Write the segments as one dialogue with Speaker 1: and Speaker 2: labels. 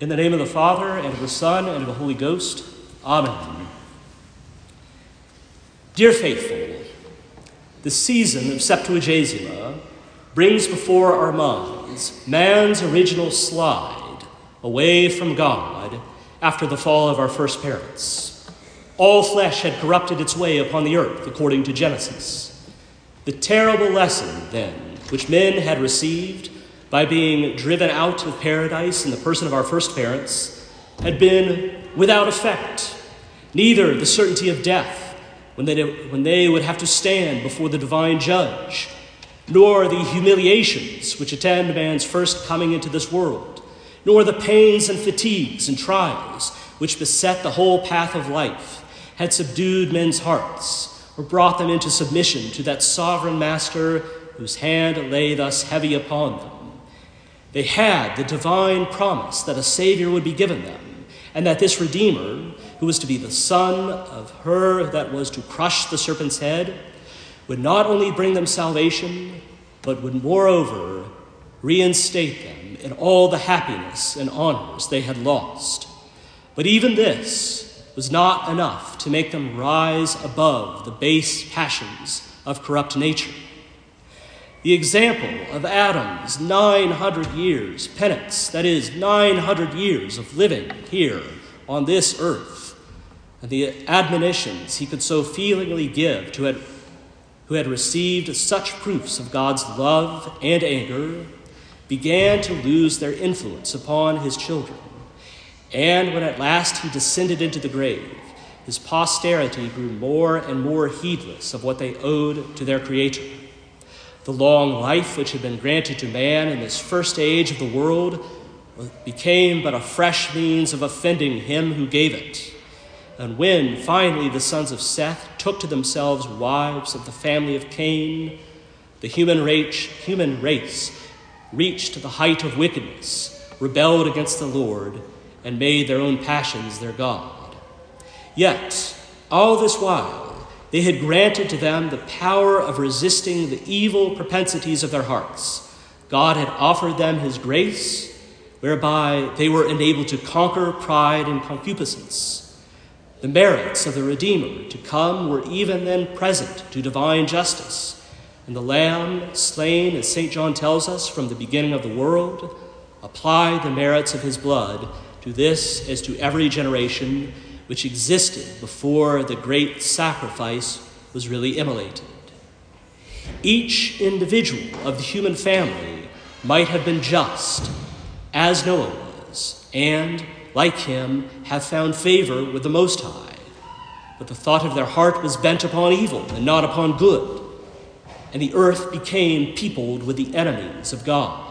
Speaker 1: In the name of the Father, and of the Son, and of the Holy Ghost. Amen. Dear faithful, the season of Septuagesima brings before our minds man's original slide away from God after the fall of our first parents. All flesh had corrupted its way upon the earth, according to Genesis. The terrible lesson, then, which men had received by being driven out of paradise in the person of our first parents, had been without effect. Neither the certainty of death, when they, when they would have to stand before the divine judge, nor the humiliations which attend man's first coming into this world, nor the pains and fatigues and trials which beset the whole path of life, had subdued men's hearts or brought them into submission to that sovereign master whose hand lay thus heavy upon them. They had the divine promise that a Savior would be given them, and that this Redeemer, who was to be the son of her that was to crush the serpent's head, would not only bring them salvation, but would moreover reinstate them in all the happiness and honors they had lost. But even this was not enough to make them rise above the base passions of corrupt nature. The example of Adam's 900 years penance, that is, 900 years of living here on this earth, and the admonitions he could so feelingly give to had, who had received such proofs of God's love and anger, began to lose their influence upon his children. And when at last he descended into the grave, his posterity grew more and more heedless of what they owed to their Creator. The long life which had been granted to man in this first age of the world became but a fresh means of offending him who gave it. And when finally the sons of Seth took to themselves wives of the family of Cain, the human race, human race reached the height of wickedness, rebelled against the Lord, and made their own passions their God. Yet, all this while, they had granted to them the power of resisting the evil propensities of their hearts. God had offered them His grace, whereby they were enabled to conquer pride and concupiscence. The merits of the Redeemer to come were even then present to divine justice, and the Lamb, slain, as St. John tells us, from the beginning of the world, applied the merits of his blood to this as to every generation which existed before the great sacrifice was really immolated. Each individual of the human family might have been just, as Noah was, and, like him, have found favor with the Most High. But the thought of their heart was bent upon evil and not upon good, and the earth became peopled with the enemies of God.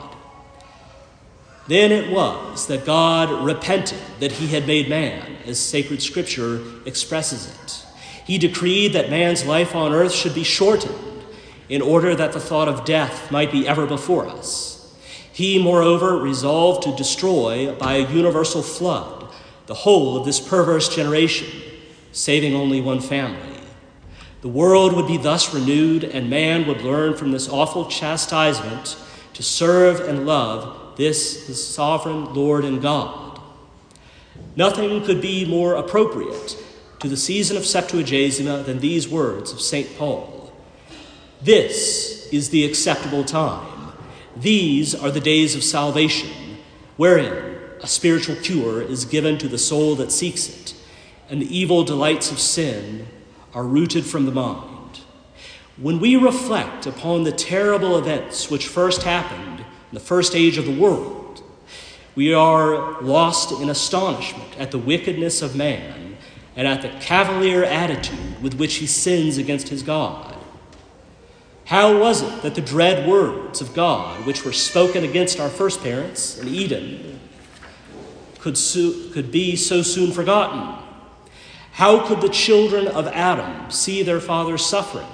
Speaker 1: Then it was that God repented that he had made man, as sacred scripture expresses it. He decreed that man's life on earth should be shortened in order that the thought of death might be ever before us. He, moreover, resolved to destroy by a universal flood the whole of this perverse generation, saving only one family. The world would be thus renewed, and man would learn from this awful chastisement to serve and love this his sovereign Lord and God. Nothing could be more appropriate to the season of Septuagesima than these words of St. Paul. This is the acceptable time. These are the days of salvation, wherein a spiritual cure is given to the soul that seeks it, and the evil delights of sin are rooted from the mind. When we reflect upon the terrible events which first happened the first age of the world, we are lost in astonishment at the wickedness of man and at the cavalier attitude with which he sins against his God. How was it that the dread words of God, which were spoken against our first parents in Eden, could, so, could be so soon forgotten? How could the children of Adam see their father suffering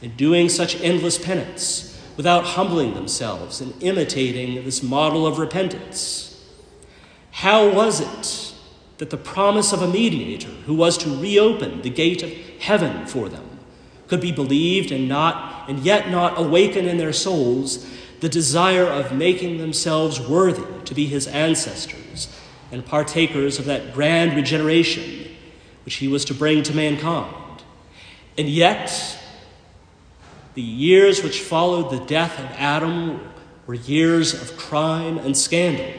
Speaker 1: and doing such endless penance? Without humbling themselves and imitating this model of repentance. How was it that the promise of a mediator who was to reopen the gate of heaven for them could be believed and not and yet not awaken in their souls the desire of making themselves worthy to be his ancestors and partakers of that grand regeneration which he was to bring to mankind. And yet, the years which followed the death of Adam were years of crime and scandal.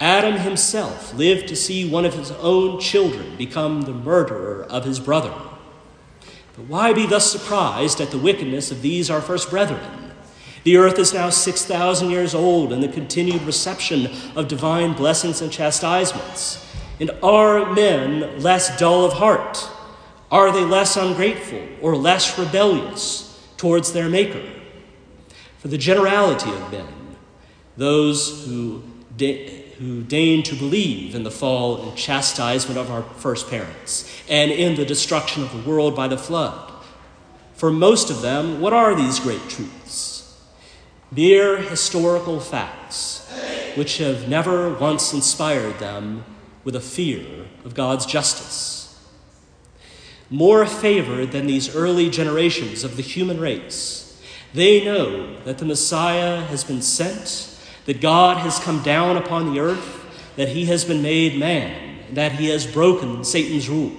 Speaker 1: Adam himself lived to see one of his own children become the murderer of his brother. But why be thus surprised at the wickedness of these our first brethren? The earth is now 6,000 years old in the continued reception of divine blessings and chastisements. And are men less dull of heart? Are they less ungrateful or less rebellious towards their Maker? For the generality of men, those who, de- who deign to believe in the fall and chastisement of our first parents, and in the destruction of the world by the flood, for most of them, what are these great truths? Mere historical facts, which have never once inspired them with a fear of God's justice. More favored than these early generations of the human race, they know that the Messiah has been sent, that God has come down upon the earth, that he has been made man, that he has broken Satan's rule,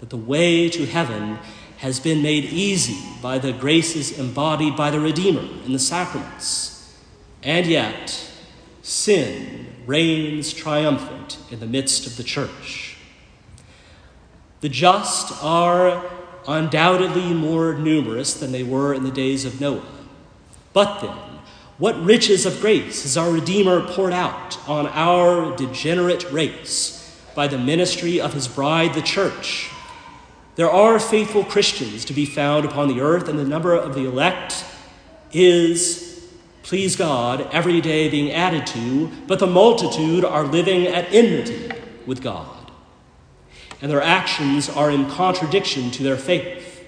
Speaker 1: that the way to heaven has been made easy by the graces embodied by the Redeemer in the sacraments. And yet, sin reigns triumphant in the midst of the church. The just are undoubtedly more numerous than they were in the days of Noah. But then, what riches of grace has our Redeemer poured out on our degenerate race by the ministry of his bride, the church? There are faithful Christians to be found upon the earth, and the number of the elect is please God, every day being added to, but the multitude are living at enmity with God. And their actions are in contradiction to their faith.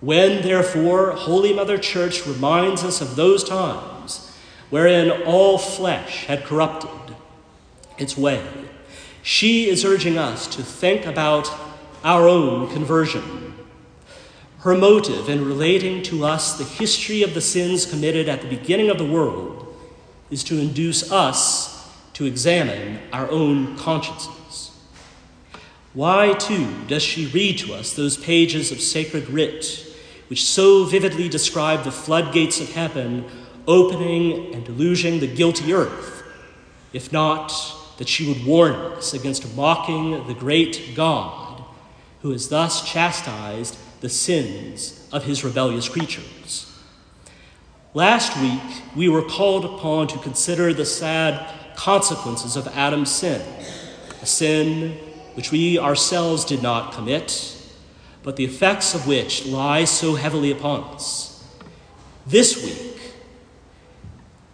Speaker 1: When, therefore, Holy Mother Church reminds us of those times wherein all flesh had corrupted its way, she is urging us to think about our own conversion her motive in relating to us the history of the sins committed at the beginning of the world is to induce us to examine our own consciences. Why, too, does she read to us those pages of sacred writ which so vividly describe the floodgates of heaven opening and deluging the guilty earth, if not that she would warn us against mocking the great God who has thus chastised the sins of his rebellious creatures. Last week, we were called upon to consider the sad consequences of Adam's sin, a sin which we ourselves did not commit, but the effects of which lie so heavily upon us. This week,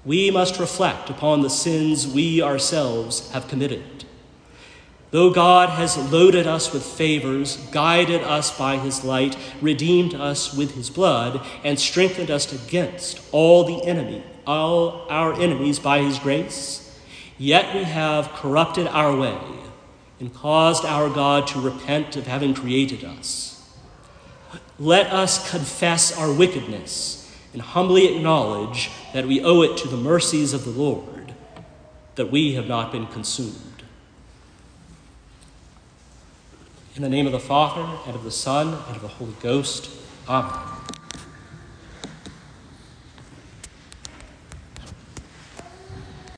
Speaker 1: we must reflect upon the sins we ourselves have committed. Though God has loaded us with favors, guided us by his light, redeemed us with his blood, and strengthened us against all the enemy, all our enemies by his grace, yet we have corrupted our way and caused our God to repent of having created us. Let us confess our wickedness and humbly acknowledge that we owe it to the mercies of the Lord that we have not been consumed. In the name of the Father, and of the Son, and of the Holy Ghost. Amen.